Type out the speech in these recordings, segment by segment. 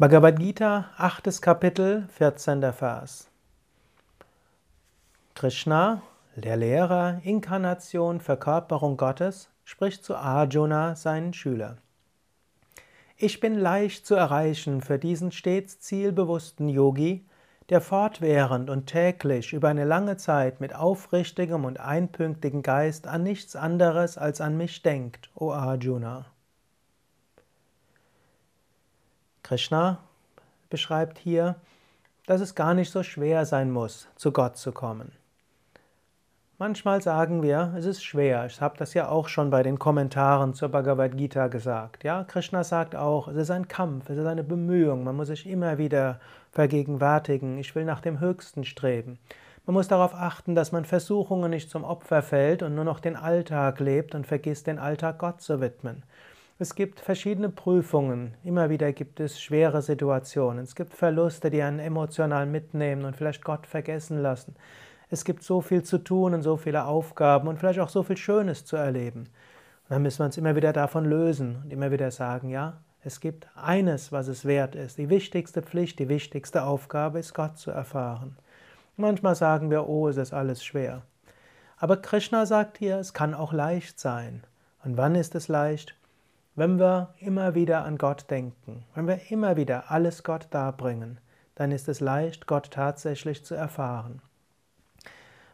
Bhagavad Gita, 8. Kapitel, 14. Vers. Krishna, der Lehrer, Inkarnation, Verkörperung Gottes, spricht zu Arjuna, seinen Schüler. Ich bin leicht zu erreichen für diesen stets zielbewussten Yogi, der fortwährend und täglich über eine lange Zeit mit aufrichtigem und einpünktigem Geist an nichts anderes als an mich denkt, o Arjuna. Krishna beschreibt hier, dass es gar nicht so schwer sein muss, zu Gott zu kommen. Manchmal sagen wir, es ist schwer. Ich habe das ja auch schon bei den Kommentaren zur Bhagavad Gita gesagt. Ja, Krishna sagt auch, es ist ein Kampf, es ist eine Bemühung. Man muss sich immer wieder vergegenwärtigen. Ich will nach dem Höchsten streben. Man muss darauf achten, dass man Versuchungen nicht zum Opfer fällt und nur noch den Alltag lebt und vergisst, den Alltag Gott zu widmen. Es gibt verschiedene Prüfungen. Immer wieder gibt es schwere Situationen. Es gibt Verluste, die einen emotional mitnehmen und vielleicht Gott vergessen lassen. Es gibt so viel zu tun und so viele Aufgaben und vielleicht auch so viel Schönes zu erleben. Und dann müssen wir uns immer wieder davon lösen und immer wieder sagen, ja, es gibt eines, was es wert ist. Die wichtigste Pflicht, die wichtigste Aufgabe ist, Gott zu erfahren. Manchmal sagen wir, oh, es ist alles schwer. Aber Krishna sagt hier, es kann auch leicht sein. Und wann ist es leicht? Wenn wir immer wieder an Gott denken, wenn wir immer wieder alles Gott darbringen, dann ist es leicht, Gott tatsächlich zu erfahren.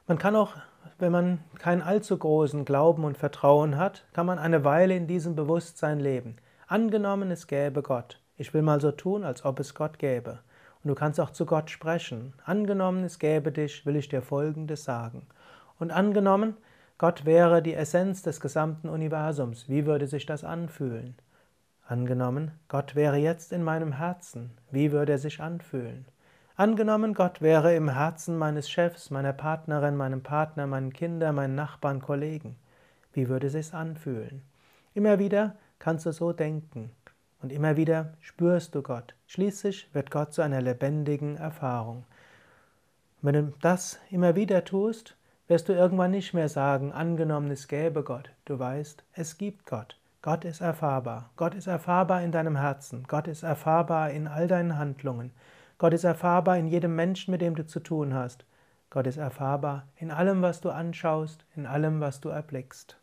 Man kann auch, wenn man keinen allzu großen Glauben und Vertrauen hat, kann man eine Weile in diesem Bewusstsein leben. Angenommen, es gäbe Gott. Ich will mal so tun, als ob es Gott gäbe. Und du kannst auch zu Gott sprechen. Angenommen, es gäbe dich, will ich dir Folgendes sagen. Und angenommen, Gott wäre die Essenz des gesamten Universums. Wie würde sich das anfühlen? Angenommen, Gott wäre jetzt in meinem Herzen. Wie würde er sich anfühlen? Angenommen, Gott wäre im Herzen meines Chefs, meiner Partnerin, meinem Partner, meinen Kindern, meinen Nachbarn, Kollegen. Wie würde es sich anfühlen? Immer wieder kannst du so denken. Und immer wieder spürst du Gott. Schließlich wird Gott zu einer lebendigen Erfahrung. wenn du das immer wieder tust, wirst du irgendwann nicht mehr sagen, angenommen es gäbe Gott. Du weißt, es gibt Gott. Gott ist erfahrbar. Gott ist erfahrbar in deinem Herzen. Gott ist erfahrbar in all deinen Handlungen. Gott ist erfahrbar in jedem Menschen, mit dem du zu tun hast. Gott ist erfahrbar in allem, was du anschaust, in allem, was du erblickst.